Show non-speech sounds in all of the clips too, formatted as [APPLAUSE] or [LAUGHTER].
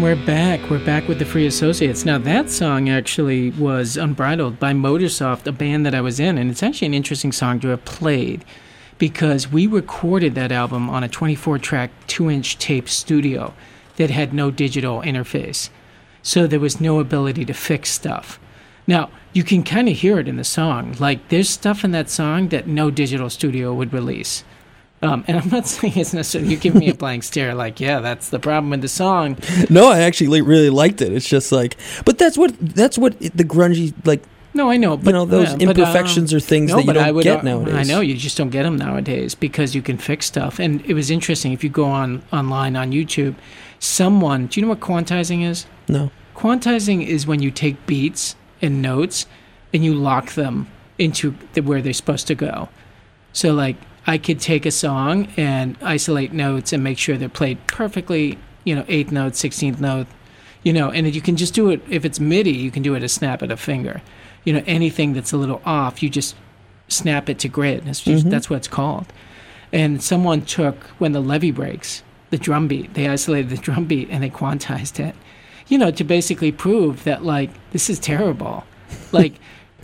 We're back. We're back with the Free Associates. Now, that song actually was Unbridled by Motorsoft, a band that I was in. And it's actually an interesting song to have played because we recorded that album on a 24 track, 2 inch tape studio that had no digital interface. So there was no ability to fix stuff. Now, you can kind of hear it in the song. Like, there's stuff in that song that no digital studio would release. Um, and I'm not [LAUGHS] saying it's necessarily you give me a blank stare, like, yeah, that's the problem with the song. No, I actually really liked it. It's just like, but that's what that's what the grungy like. No, I know, but you know those yeah, but, imperfections um, are things no, that you don't would, get uh, nowadays. I know you just don't get them nowadays because you can fix stuff. And it was interesting if you go on online on YouTube, someone. Do you know what quantizing is? No. Quantizing is when you take beats and notes and you lock them into the, where they're supposed to go. So, like, I could take a song and isolate notes and make sure they're played perfectly, you know, eighth note, sixteenth note, you know, and you can just do it if it's MIDI, you can do it a snap of a finger. You know, anything that's a little off, you just snap it to grid. That's just, Mhm. that's what it's called. And someone took when the levee breaks, the drum beat, they isolated the [LAUGHS] drum beat and they quantized it. You know, to basically prove that like this is terrible. Like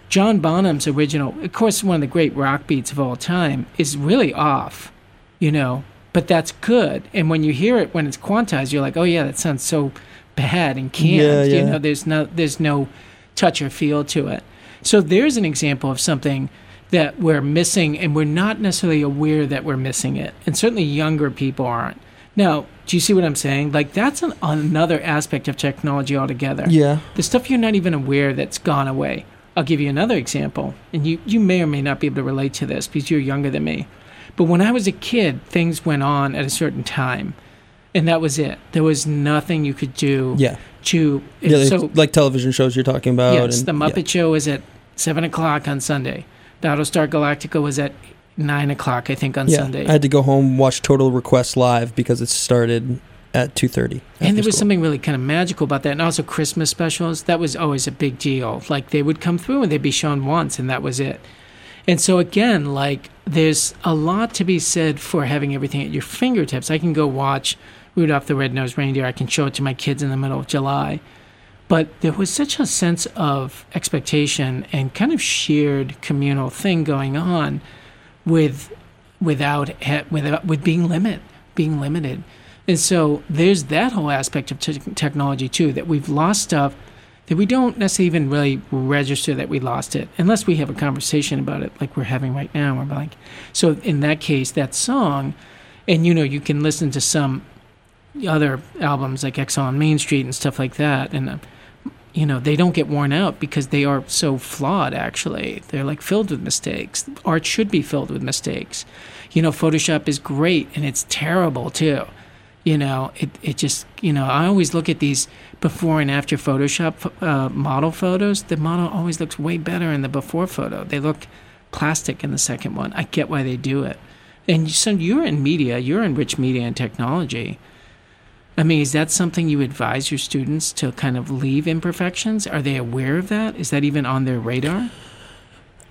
John Bonham's original, of course, one of the great rock beats of all time, is really off, you know, but that's good. And when you hear it when it's quantized, you're like, oh yeah, that sounds so bad and canned. Yeah, yeah. You know, there's no there's no touch or feel to it. So there's an example of something that we're missing, and we're not necessarily aware that we're missing it. And certainly younger people aren't. Now, do you see what I'm saying? Like that's an, another aspect of technology altogether Yeah. the stuff you're not even aware that's gone away. I'll give you another example, and you, you may or may not be able to relate to this because you're younger than me. But when I was a kid, things went on at a certain time, and that was it. There was nothing you could do Yeah. to. Yeah. so like television shows you're talking about. yes, and, the Muppet yeah. Show was at seven o'clock on Sunday. Battlestar Galactica was at nine o'clock, I think, on Yeah. Sunday. I had to go home watch Total Request live because it started at two thirty. And there was something really kind of magical about that. And also Christmas specials, that was always a big deal. Like they would come through and they'd be shown once and that was it. And so again, like there's a lot to be said for having everything at your fingertips. I can go watch Rudolph the Red-Nosed Reindeer. I can show it to my kids in the middle of July. But there was such a sense of expectation and kind of shared communal thing going on with without eh, without with being limit being limited. And so there's that whole aspect of te- technology too that we've lost stuff that we don't necessarily even really register that we lost it unless we have a conversation about it like we're having right now. We're like, so in that case, that song, and you know, you can listen to some other albums like Exile on Main Street and stuff like that, and uh, you know, they don't get worn out because they are so flawed. Actually, they're like filled with mistakes. Art should be filled with mistakes. You know, Photoshop is great and it's terrible too you know it, it just you know i always look at these before and after photoshop uh, model photos. The model always looks way better in the before photo. They look plastic in the second one. I get why they do it. And so you're in media you're in rich media and technology. I mean is that something you advise your students to kind of leave imperfections? Are they aware of that? Is that even on their radar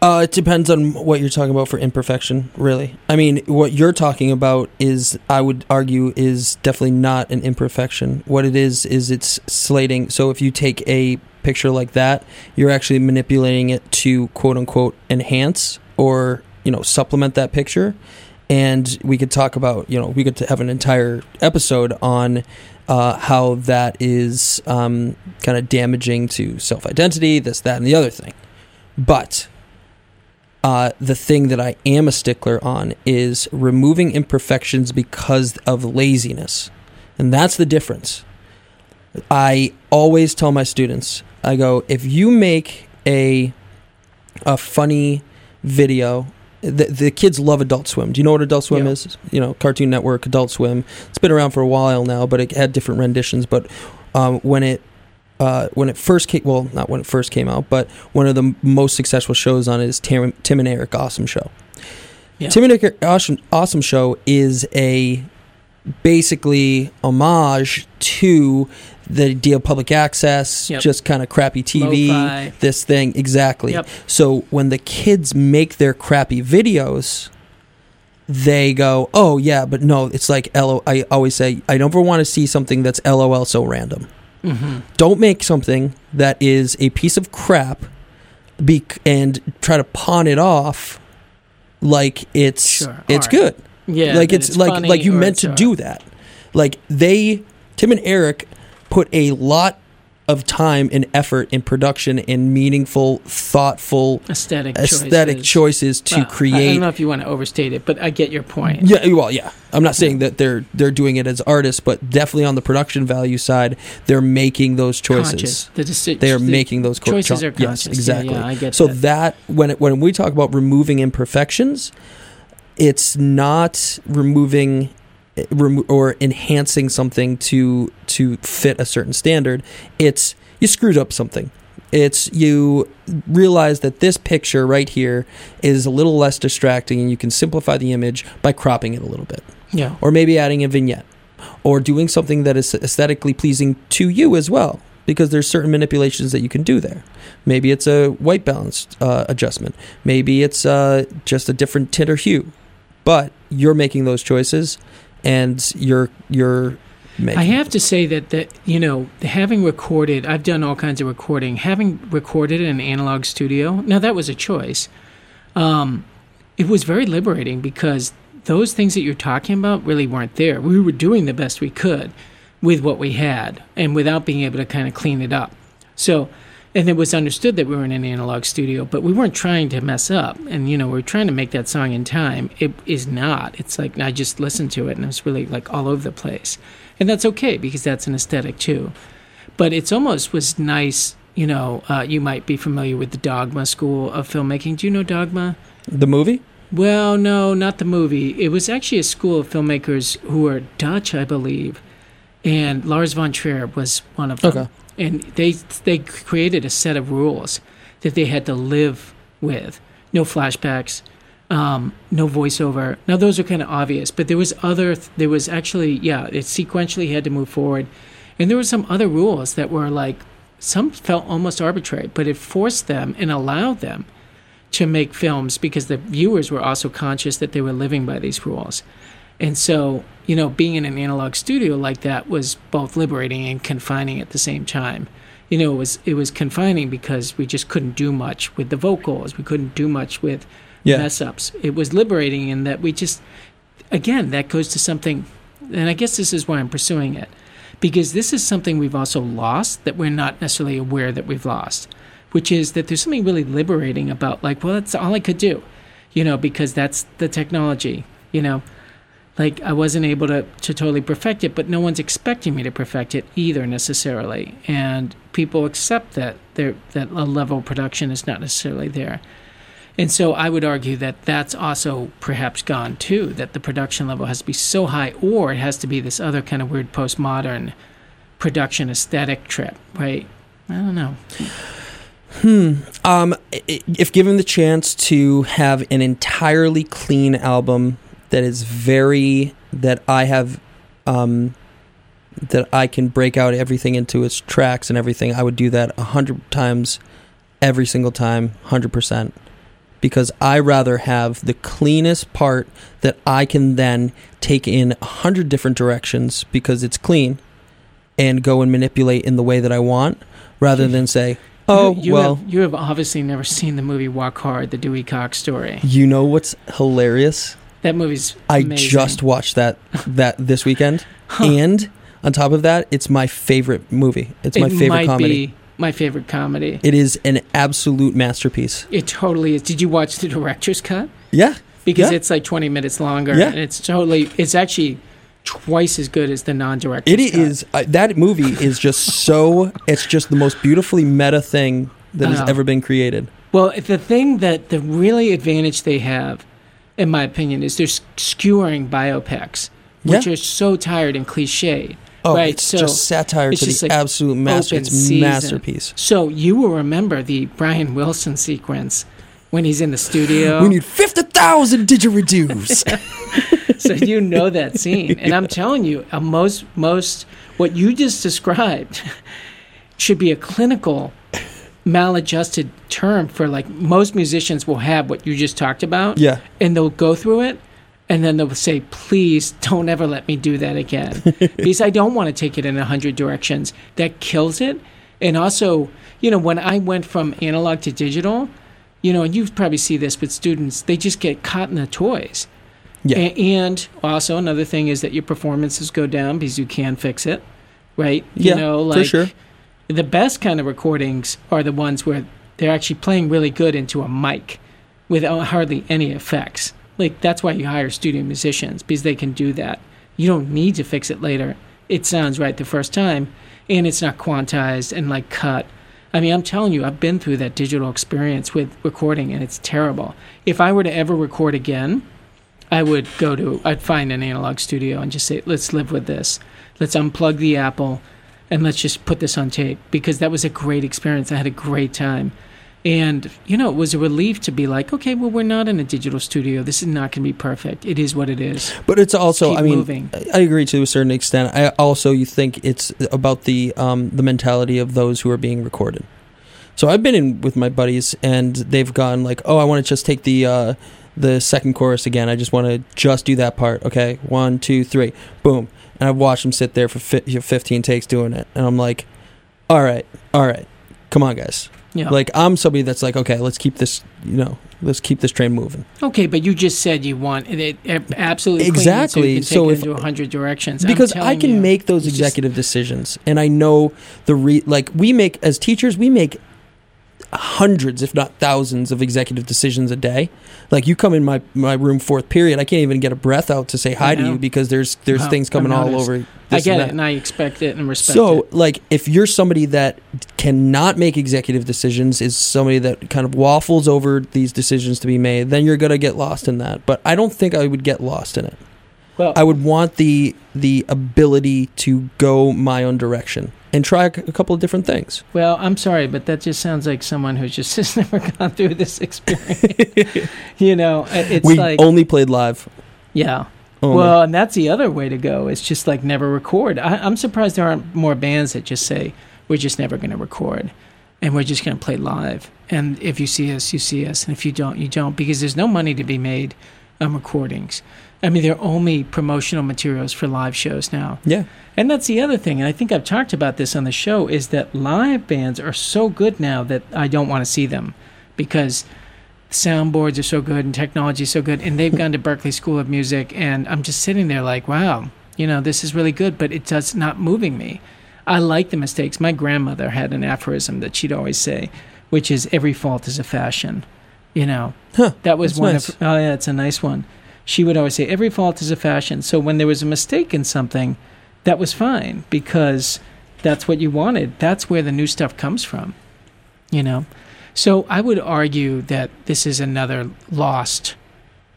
Uh, it depends on what you're talking about for imperfection, really. I mean, what you're talking about is, I would argue, is definitely not an imperfection. What it is, is it's slating. So if you take a picture like that, you're actually manipulating it to quote unquote enhance or, you know, supplement that picture. And we could talk about, you know, we could have an entire episode on uh, how that is um, kind of damaging to self identity, this, that, and the other thing. But uh, the thing that I am a stickler on is removing imperfections because of laziness. And that's the difference. I always tell my students, I go, if you make a a funny video, the, the kids love Adult Swim. Do you know what Adult Swim Yeah. is? You know, Cartoon Network, Adult Swim. It's been around for a while now, but it had different renditions. But um, when it uh, when it first came, well, not when it first came out, but one of the most successful shows on it is Tim, Tim and Eric Awesome Show. Yeah. Tim and Eric Awesome, awesome Show is a basically homage to the idea of public access, Yep. just kind of crappy TV, Lo-fi. this thing exactly. Yep. So when the kids make their crappy videos, they go, "Oh yeah, but no, it's like LO." I always say, I never want to see something that's LOL so random. Hmm Don't make something that is a piece of crap, be and try to pawn it off like it's Sure, it's art. good. Yeah, like that it's, like like you meant to do that. Like they, Tim and Eric, put a lot of time and effort in production and meaningful, thoughtful, aesthetic aesthetic choices, to Well, I- I don't know if you want to overstate it, but I get your point. Yeah, well, yeah. I'm not saying that they're they're doing it as artists, but definitely on the production value side, they're making those choices. Conscious. The deci- They are the making those co- choices cho- are conscious. Yes, exactly. Yeah, yeah, I get so that. that when it, when we talk about removing imperfections, it's not removing remo- or enhancing something to to fit a certain standard. It's you screwed up something. It's you realize that this picture right here is a little less distracting, and you can simplify the image by cropping it a little bit yeah. or maybe adding a vignette or doing something that is aesthetically pleasing to you as well because there's certain manipulations that you can do there maybe it's a white balance uh, adjustment maybe it's uh, just a different tint or hue but you're making those choices and you're you're making I have to say that that you know having recorded, I've done all kinds of recording. Having recorded in an analog studio, now that was a choice. Um, it was very liberating because those things that you're talking about really weren't there. We were doing the best we could with what we had, and without being able to kind of clean it up. So, and it was understood that we were in an analog studio, but we weren't trying to mess up. And you know, we are trying to make that song in time. It is not. It's like I just listened to it, and it's really like all over the place and that's okay because that's an aesthetic too. But it's almost was nice. You know, uh, you might be familiar with the Dogma School of Filmmaking. Do you know Dogma? the movie Well, no, not the movie. It was actually a school of filmmakers who are Dutch, I believe, and Lars von Trier was one of them. Okay. And they they created a set of rules that they had to live with. No flashbacks, um, no voiceover. Now those are kind of obvious, but there was other. There was actually yeah, it sequentially had to move forward, and there were some other rules that were like some felt almost arbitrary, but it forced them and allowed them to make films because the viewers were also conscious that they were living by these rules. And so, you know, being in an analog studio like that was both liberating and confining at the same time. You know, it was it was confining because we just couldn't do much with the vocals. We couldn't do much with yeah mess ups. It was liberating in that we just again, that goes to something and I guess this is why I'm pursuing it. Because this is something we've also lost that we're not necessarily aware that we've lost, which is that there's something really liberating about like, well, that's all I could do, you know, because that's the technology, you know. Like I wasn't able to, to totally perfect it, but no one's expecting me to perfect it either necessarily. And people accept that there that a level of production is not necessarily there. And so I would argue that that's also perhaps gone too, that the production level has to be so high, or it has to be this other kind of weird postmodern production aesthetic trip, right? I don't know. Hmm. Um, if given the chance to have an entirely clean album that is very that I have, um, that I can break out everything into its tracks and everything, I would do that a hundred times, every single time, hundred percent, because I rather have the cleanest part that I can then take in a hundred different directions because it's clean, and go and manipulate in the way that I want, rather than say. Oh you, you well, have, you have obviously never seen the movie Walk Hard, the Dewey Cox story. You know what's hilarious? That movie's I just watched that that [LAUGHS] this weekend, Huh. and on top of that, it's my favorite movie. It's my favorite comedy. my favorite comedy. It is an absolute masterpiece. It totally is. Did you watch the director's cut? Yeah, Because Yeah. it's like 20 minutes longer. Yeah. And it's totally, it's actually twice as good as the non director's it is. Uh, that movie is just so. It's just the most beautifully meta thing that has ever been created. Well, the thing that the really advantage they have, in my opinion, is they're skewering biopics, which Yeah. are so tired and cliche. Oh, Right, it's so just satire it's to just the like absolute master. It's season. masterpiece. So you will remember the Brian Wilson sequence when he's in the studio. We need fifty thousand didgeridoos. [LAUGHS] so you know that scene, and I'm telling you, most most what you just described [LAUGHS] should be a clinical maladjusted term for like most musicians will have what you just talked about yeah, and they'll go through it And then they'll say, please don't ever let me do that again. [LAUGHS] because I don't want to take it in a hundred directions. That kills it. And also, you know, when I went from analog to digital, you know, and you probably see this with students, they just get caught in the toys. Yeah. A- and also another thing is that your performances go down because you can fix it, right? Yeah, you know, for like sure. The best kind of recordings are the ones where they're actually playing really good into a mic without hardly any effects. Like that's why you hire studio musicians because they can do that. You don't need to fix it later. It sounds right the first time, and it's not quantized and like cut. I mean, I'm telling you, I've been through that digital experience with recording, and it's terrible. If I were to ever record again, I would go to, I'd find an analog studio and just say, let's live with this. Let's unplug the Apple and let's just put this on tape because that was a great experience. I had a great time. And, you know, it was a relief to be like, okay, well, we're not in a digital studio. This is not going to be perfect. It is what it is. But it's also, Keep I mean, moving. I- I agree to a certain extent. I also you think it's about the um, the mentality of those who are being recorded. So I've been in with my buddies, and they've gone like, "Oh, I want to just take the uh, the second chorus again. I just want to just do that part. Okay, one, two, three, boom." And I've watched them sit there for fi- 15 takes doing it, and I'm like, "All right, all right, come on, guys." Yeah. Like I'm somebody that's like, "Okay, let's keep this, you know, let's keep this train moving." okay, but you just said you want it, it absolutely so Exactly. you can take So it if- into a hundred directions. Because I can you, make those you just- executive decisions and I know the re like we make as teachers we make hundreds if not thousands of executive decisions a day. Like you come in my my room fourth period I can't even get a breath out to say hi to you because there's there's Wow, things coming all over I get and it, and I expect it and respect it. so it. like if you're somebody that cannot make executive decisions is somebody that kind of waffles over these decisions to be made then you're going to get lost in that. But I don't think I would get lost in it. Well, I would want the the ability to go my own direction and try a, c- a couple of different things. Well, I'm sorry, but that just sounds like someone who's just [LAUGHS] has never gone through this experience. [LAUGHS] you know, it- it's we like only played live. yeah. Only. Well, and that's the other way to go. It's just like never record. I, I'm surprised there aren't more bands that just say we're just never going to record, and we're just going to play live. And if you see us, you see us, and if you don't, you don't, because there's no money to be made on recordings. I mean, they're only promotional materials for live shows now. yeah, And that's the other thing, and I think I've talked about this on the show, is that live bands are so good now that I don't want to see them because soundboards are so good and technology is so good, and they've gone to Berklee School of Music, and I'm just sitting there like, wow, you know, this is really good, but it does not moving me. I like the mistakes. My grandmother had an aphorism that she'd always say, which is every fault is a fashion. You know, Huh, that was one nice. of oh yeah, it's a nice one. She would always say every fault is a fashion. So when there was a mistake in something, that was fine because that's what you wanted. That's where the new stuff comes from. You know. So I would argue that this is another lost.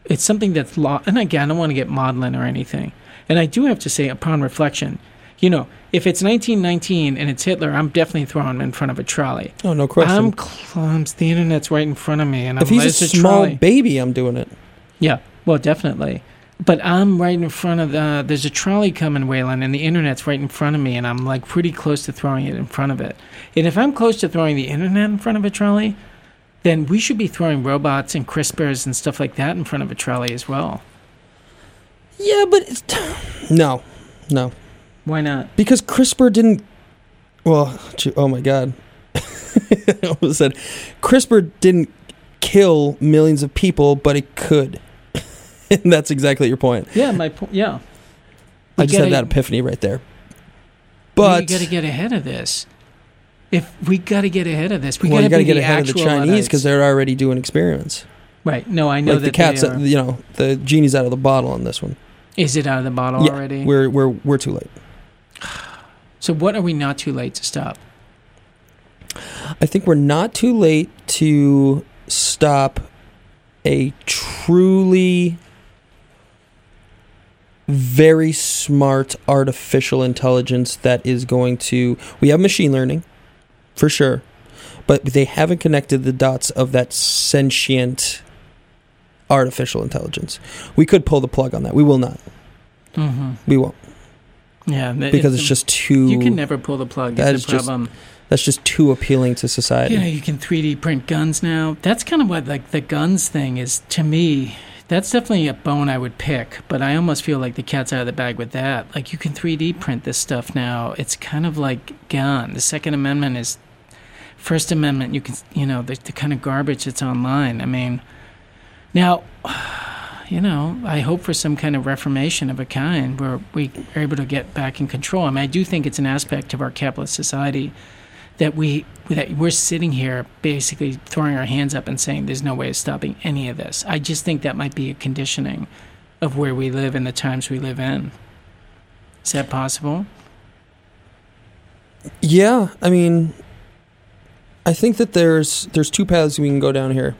It's something that's lost. And again, I don't want to get maudlin or anything. And I do have to say, upon reflection, you know, if it's 1919 and it's Hitler, I'm definitely throwing him in front of a trolley. oh no question. I'm clumsy. The internet's right in front of me, and I'm if he's a it's small trolley. baby, I'm doing it. Yeah, well, definitely. But I'm right in front of the. There's a trolley coming, Whalen, and the internet's right in front of me, and I'm like pretty close to throwing it in front of it. And if I'm close to throwing the internet in front of a trolley, then we should be throwing robots and CRISPRs and stuff like that in front of a trolley as well. Yeah, but it's, no, no, Why not? because CRISPR didn't. Well, oh my god, [LAUGHS] I almost said CRISPR didn't kill millions of people, but it could. And [LAUGHS] that's exactly your point. Yeah, my point. Yeah. I just gotta- had that epiphany right there. But we got to get ahead of this. If we got to get ahead of this, we well, got to got to be get ahead of the Chinese because they're already doing experiments. right. No, I know like that the cat's, are. you know, the genie's out of the bottle on this one. Is it out of the bottle Yeah, already? We're we're we're too late. [SIGHS] So what are we not too late to stop? I think we're not too late to stop a truly very smart artificial intelligence that is going to we have machine learning for sure but they haven't connected the dots of that sentient artificial intelligence we could pull the plug on that we will not Mm-hmm. we won't Yeah, because it's just too you can never pull the plug. That's is just that's just too appealing to society You know, you can 3D print guns now. That's kind of what like the guns thing is to me. That's definitely a bone I would pick, but I almost feel like the cat's out of the bag with that. Like you can 3D print this stuff now. It's kind of like gone. The Second Amendment is First Amendment. You can, you know, the, the kind of garbage that's online. I mean, now, [SIGHS] you know, I hope for some kind of reformation of a kind where we are able to get back in control. I mean, I do think it's an aspect of our capitalist society that we that we're sitting here basically throwing our hands up and saying there's no way of stopping any of this. I just think that might be a conditioning of where we live and the times we live in. Is that possible? Yeah, I mean, I think that there's there's two paths we can go down here.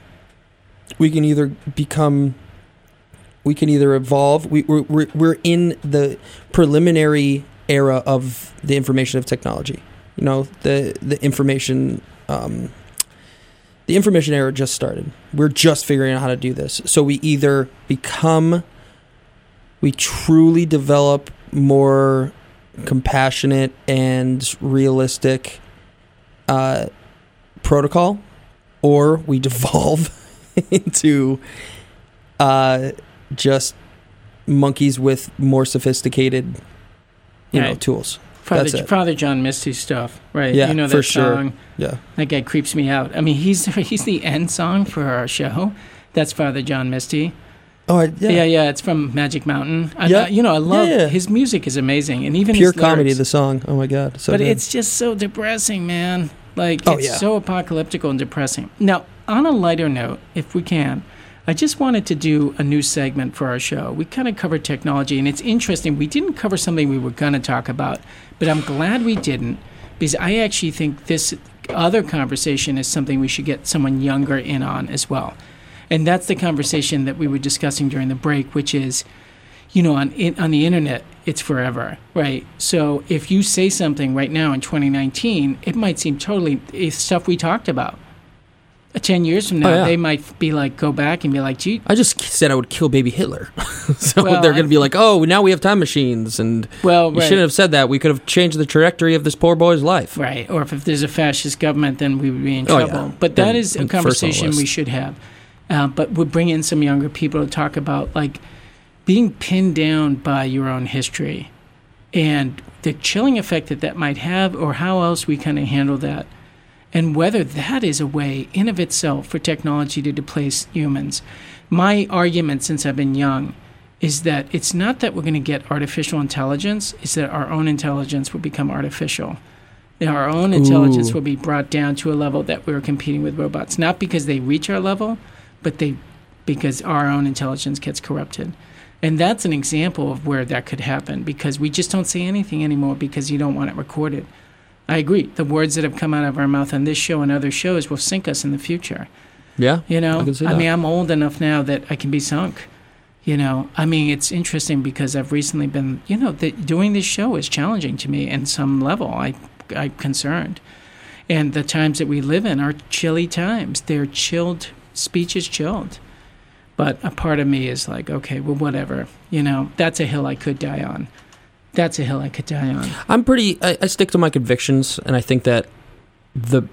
We can either become, we can either evolve. We we're we're, we're in the preliminary era of the information of technology. You know, the the information. Um, the information era just started. We're just figuring out how to do this. So we either become, we truly develop more compassionate and realistic uh, protocol, or we [LAUGHS] devolve into uh, just monkeys with more sophisticated, you know, tools. Father, That's it. Father John Misty stuff, right? Yeah, you know that for sure. song. Yeah. That guy creeps me out. I mean, he's [LAUGHS] he's the end song for our show. That's Father John Misty. Oh, I, Yeah, yeah. yeah, it's from Magic Mountain. I, Yeah. You know, I love Yeah. his music is amazing, and even Pure comedy. The song. Oh my god. So but good. it's just so depressing, man. Like Oh, it's yeah. so apocalyptical and depressing. Now, on a lighter note, if we can, I just wanted to do a new segment for our show. We kind of covered technology, and it's interesting. We didn't cover something we were going to talk about, but I'm glad we didn't because I actually think this other conversation is something we should get someone younger in on as well. And that's the conversation that we were discussing during the break, which is, you know, on on the internet, it's forever, right? So if you say something right now in 2019, it might seem totally stuff we talked about. Uh, Ten years from now, Oh, yeah. they might be like, go back and be like, gee, I just said I would kill baby Hitler. [LAUGHS] so Well, they're going to be like, "Oh, now we have time machines," and well, you right, shouldn't have said that. We could have changed the trajectory of this poor boy's life. right. Or if, if there's a fascist government, then we would be in Oh, yeah. trouble. But Then- that is a then on the conversation we should have. Uh, but we'll bring in some younger people to talk about like being pinned down by your own history and the chilling effect that that might have, or how else we kind of handle that, and whether that is a way in of itself for technology to displace humans. My argument since I've been young is that it's not that we're going to get artificial intelligence; it's that our own intelligence will become artificial. That Our own intelligence Ooh. will be brought down to a level that we're competing with robots, not because they reach our level, but they because our own intelligence gets corrupted. And that's an example of where that could happen because we just don't say anything anymore because you don't want it recorded. I agree. The words that have come out of our mouth on this show and other shows will sink us in the future. Yeah. You know, I I mean, I'm old enough now that I can be sunk. You know, I mean, it's interesting because I've recently been, you know, the, doing this show is challenging to me in some level. I, I'm concerned. And the times that we live in are chilly times. They're chilled, speech is chilled. But a part of me is like, okay, well, whatever. You know, that's a hill I could die on. That's a hill I could die on. I'm pretty. I, I stick to my convictions, and I think that the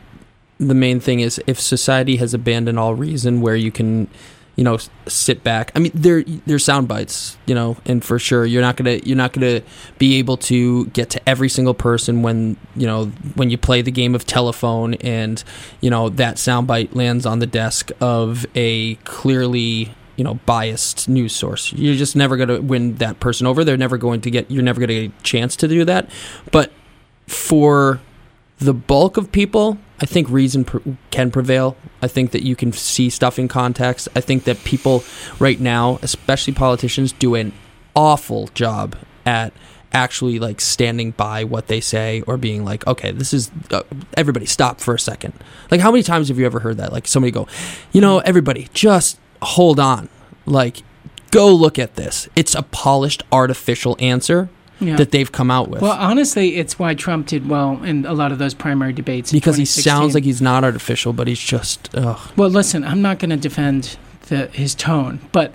the main thing is if society has abandoned all reason, where you can, you know, sit back. I mean, there there's sound bites, you know, and for sure you're not gonna you're not gonna be able to get to every single person when you know when you play the game of telephone and you know that sound bite lands on the desk of a clearly you know biased news source. You're just never going to win that person over. They're never going to get you're never going to get a chance to do that. But for the bulk of people i think reason pr- can prevail. I think that you can see stuff in context. I think that people right now especially politicians do an awful job at actually like standing by what they say or being like okay this is uh, everybody stop for a second. Like how many times have you ever heard that? Like somebody go you know everybody just hold on like go look at this it's a polished artificial answer Yeah. that they've come out with well, honestly, it's why Trump did well in a lot of those primary debates. in because he sounds like he's not artificial but he's just ugh. Well, listen, I'm not going to defend the, his tone, but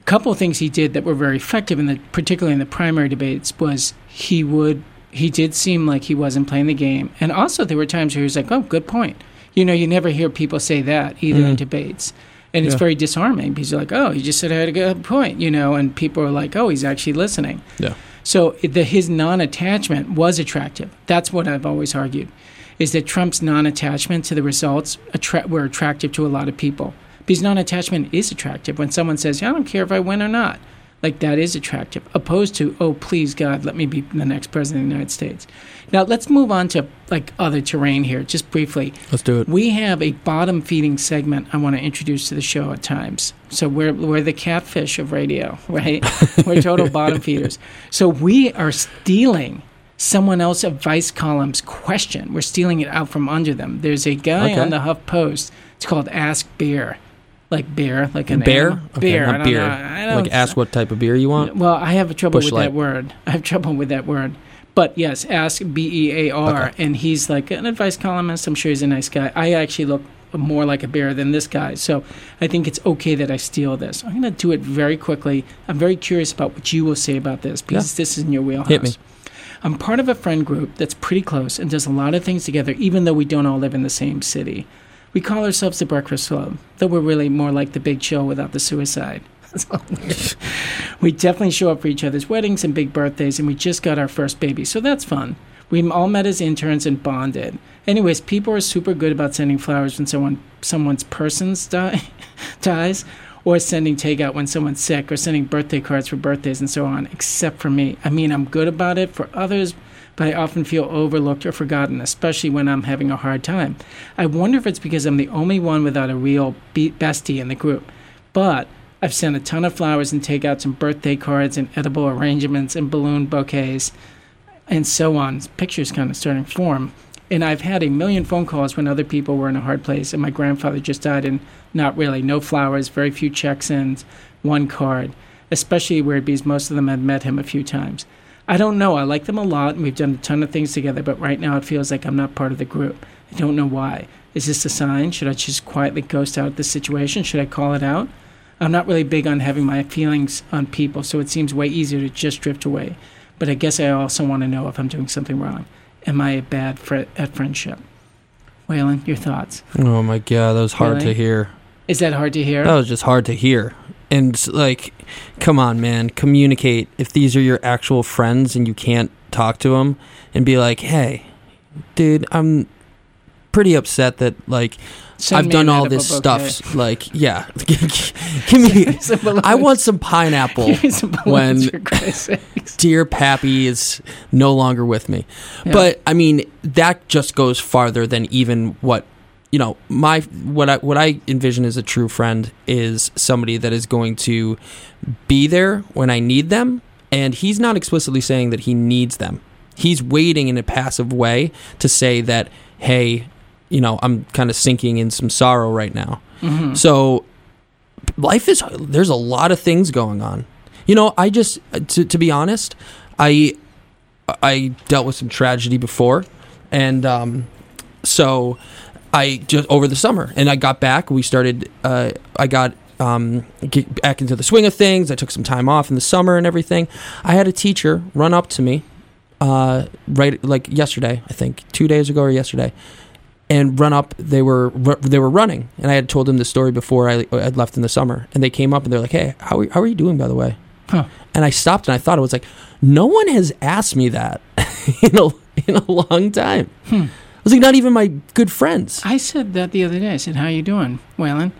a couple of things he did that were very effective, in the, particularly in the primary debates, was he would he did seem like he wasn't playing the game, and also there were times where he was like, "Oh, good point." You know, you never hear people say that either in Mhm. debates. And it's Yeah. very disarming because you're like, oh, he just said I had a good point, you know, and people are like, oh, he's actually listening. Yeah. So the, his non-attachment was attractive. That's what I've always argued, is that Trump's non-attachment to the results attra- were attractive to a lot of people. Because non-attachment is attractive when someone says, "I don't care if I win or not." Like that is attractive, opposed to, "Oh, please God, let me be the next president of the United States." Now let's move on to like other terrain here, just briefly. Let's do it. We have a bottom feeding segment I want to introduce to the show at times. So we're, we're the catfish of radio, [LAUGHS] right? we're total [LAUGHS] bottom feeders. So we are stealing someone else a Vice column's question. We're stealing it out from under them. There's a guy Okay. on the Huff Post. It's called Ask Bear. Like beer, like an Bear? animal. Okay, bear. not I beer. I don't Like, ask what type of beer you want. well, I have a trouble Busch with Light. that word. [LAUGHS] I have trouble with that word. But yes, ask B E A R, Okay. and he's like an advice columnist. I'm sure he's a nice guy. I actually look more like a bear than this guy, so I think it's okay that I steal this. I'm going to do it very quickly. I'm very curious about what you will say about this because this is in your wheelhouse. Hit me. I'm part of a friend group that's pretty close and does a lot of things together, even though we don't all live in the same city. We call ourselves the Breakfast Club, though we're really more like the Big Chill without the suicide. [LAUGHS] We definitely show up for each other's weddings and big birthdays, and we just got our first baby, so that's fun. We all met as interns and bonded. Anyways, people are super good about sending flowers when someone someone's persons die, [LAUGHS] dies, or sending takeout when someone's sick, or sending birthday cards for birthdays and so on. Except for me, I mean, I'm good about it for others, but I often feel overlooked or forgotten, especially when I'm having a hard time. I wonder if it's because I'm the only one without a real be- bestie in the group. But I've sent a ton of flowers and takeouts and birthday cards and edible arrangements and balloon bouquets and so on. Pictures kind of starting to form. And I've had a million phone calls when other people were in a hard place and my grandfather just died and not really. No flowers, very few checks ins, one card. Especially where weird because most of them had met him a few times. I don't know. I like them a lot and we've done a ton of things together, but right now it feels like I'm not part of the group. I don't know why. Is this a sign? Should I just quietly ghost out the situation? Should I call it out? I'm not really big on having my feelings on people, so it seems way easier to just drift away. But I guess I also want to know if I'm doing something wrong. Am I a bad fr- at friendship? Whalen, your thoughts? Oh my god, that was hard Really? to hear. Is that hard to hear? That was just hard to hear. And like, come on, man, communicate. If these are your actual friends and you can't talk to them, and be like, "Hey, dude, I'm pretty upset that like Send I've done all this bouquet. stuff. [LAUGHS] Like, yeah, [LAUGHS] give me. I want some pineapple. Some when- for Christ's [LAUGHS] sakes. Dear Pappy is no longer with me. Yeah. But I mean, that just goes farther than even what you know. My what I what I envision as a true friend is somebody that is going to be there when I need them, and he's not explicitly saying that he needs them. He's waiting in a passive way to say that, hey, you know, I'm kind of sinking in some sorrow right now. Mhm. So life is there's a lot of things going on. You know, I just to to be honest, I I dealt with some tragedy before and um so I just over the summer and I got back, we started uh I got um get back into the swing of things. I took some time off in the summer and everything. I had a teacher run up to me uh right like yesterday, I think, 2 days ago or yesterday and run up. They were they were running, and I had told them the story before I had left in the summer. And they came up and they're like, "Hey, how are, how are you doing, by the way?" Huh. And I stopped and I thought it was like, no one has asked me that [LAUGHS] in a in a long time. Hmm. I was like, not even my good friends. I said that the other day. I said, "How are you doing, Whalen?"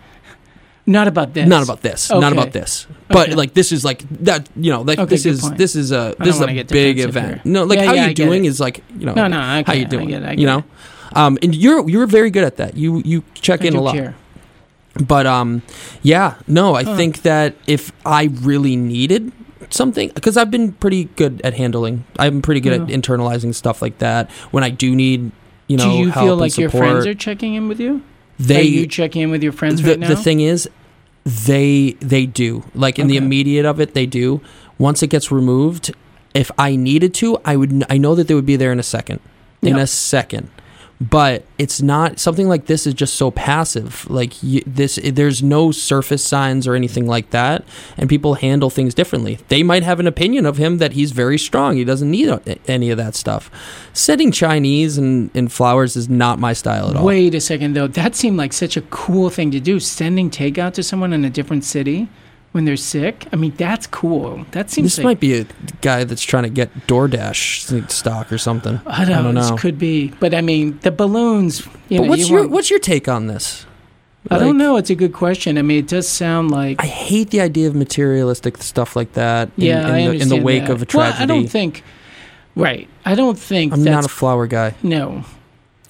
Not about this. Not about this. Not about this. But Okay. like this is like that. You know, like Okay, this is point. this is a I this is a big event. here. No, like Yeah, how yeah, you get doing is like you know No, no. I how you doing. I get it, I you know, um, and you're you're very good at that. You you check I in a lot. care. But um, yeah, no, I Huh. think that if I really needed something, because I've been pretty good at handling, I'm pretty good at internalizing stuff like that. When I do need, you know, Do you feel like your friends are checking in with you? they are you checking in with your friends the, right now? the thing is, they they do like in the immediate of it, they do. Once it gets removed, if I needed to, I would. I know that they would be there in a second, in Yep. a second. But it's not something like this is just so passive like you, this there's no surface signs or anything like that and people handle things differently they might have an opinion of him that he's very strong he doesn't need any of that stuff setting chinese and, and flowers is not my style at all Wait a second, though. That seemed like such a cool thing to do. Sending takeout to someone in a different city when they're sick. I mean, that's cool. That seems this like might be a guy that's trying to get DoorDash stock or something. I don't, I don't This know. could be, but I mean, the balloons. You but know, what's you your want- what's your take on this? I don't know. It's a good question. I mean, it does sound like I hate the idea of materialistic stuff like that. In, yeah, in, I the, in understand the wake that. of a tragedy. Well, I don't think. Right. I don't think I'm not a flower guy. no.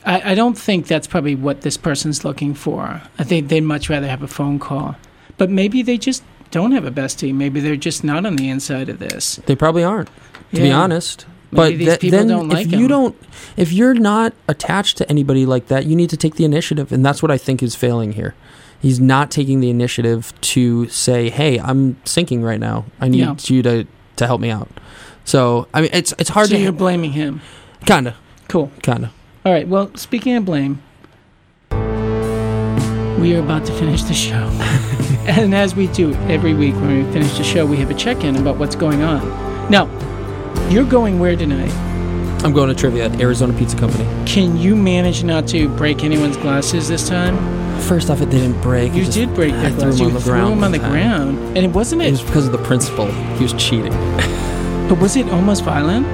I, I don't think that's probably what this person's looking for. I think they'd much rather have a phone call. But maybe they just don't have a best team. Maybe they're just not on the inside of this. They probably aren't, to be honest. Maybe but people then don't like if you don't, if you're not attached to anybody like that, you need to take the initiative, and that's what I think is failing here. He's not taking the initiative to say, "Hey, I'm sinking right now. I need Yeah. you to to help me out." So I mean, it's it's hard so to you're blaming him. kind of Cool. kind of. All right. Well, speaking of blame, we are about to finish the show. [LAUGHS] [LAUGHS] and as we do every week when we finish the show, we have a check in about what's going on. Now, you're going where tonight? I'm going to trivia at Arizona Pizza Company. Can you manage not to break anyone's glasses this time? First off, it didn't break. You did break I their threw glasses. him You on the threw ground him on one the time. ground. And it wasn't It it, was because of the principal. He was cheating. but was it almost violent?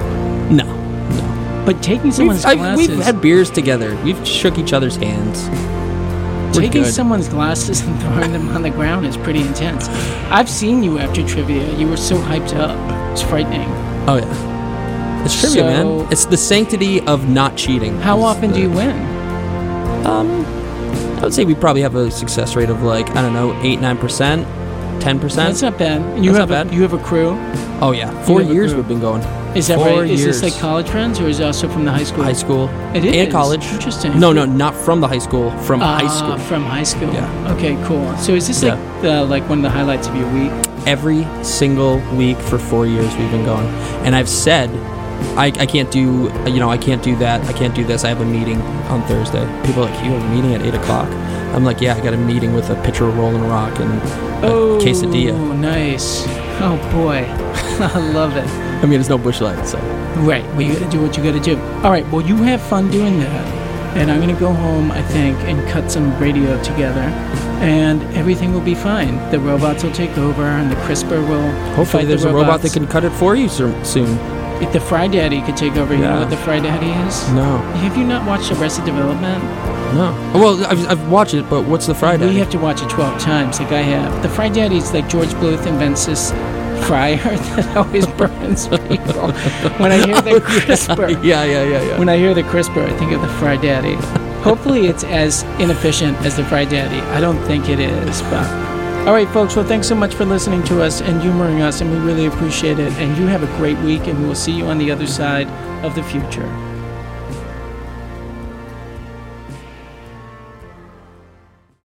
No, no. But taking someone's We've, I've- glasses, we've had beers together. We've shook each other's hands. We're taking good. someone's glasses and [LAUGHS] throwing them on the ground is pretty intense. I've seen you after trivia. You were so hyped up. It's frightening. Oh yeah, it's trivia, So- man. It's the sanctity of not cheating. How often do you win? Um, I would say we probably have a success rate of like I don't know, eight nine percent, ten percent. That's not bad. You That's have not a, you have a crew. Oh yeah, four have a years group. we've been going. Is that Four right? Is this like college friends or is it also from the high school? High school It is and college. Interesting. No, no, not from the high school. From high Ah, school. From high school. Yeah. Okay, cool. So is this like the like one of the highlights of your week? Every single week for four years we've been going, and I've said. I, I can't do you know I can't do that I can't do this I have a meeting on Thursday people are like you have a meeting at eight o'clock I'm like yeah I got a meeting with a pitcher of Rolling Rock and a Oh, quesadilla Oh, nice. Oh boy, [LAUGHS] I love it. I mean it's no Busch Light so Right. Well, you got to do what you got to do. All right. Well, you have fun doing that, and I'm gonna go home, I think, and cut some radio together, and everything will be fine. The robots will take over, and the CRISPR will. Hopefully, there's the a robot that can cut it for you soon. If the Fry Daddy could take over, yeah. you know what the Fry Daddy is? No, Have you not watched Arrested Development? No. Well, I've, I've watched it, but what's the Fry Daddy? We have to watch it 12 times, like I have. The Fry Daddy's like George Bluth invents this fryer [LAUGHS] that always burns people. When I hear the [LAUGHS] oh, CRISPR, [LAUGHS] yeah, yeah, yeah, yeah. when I hear the CRISPR, I think of the Fry Daddy. Hopefully, it's as inefficient as the Fry Daddy. I don't think it is, but. All right, folks. Well, thanks so much for listening to us and humoring us, and we really appreciate it. And you have a great week, and we will see you on the other side of the future.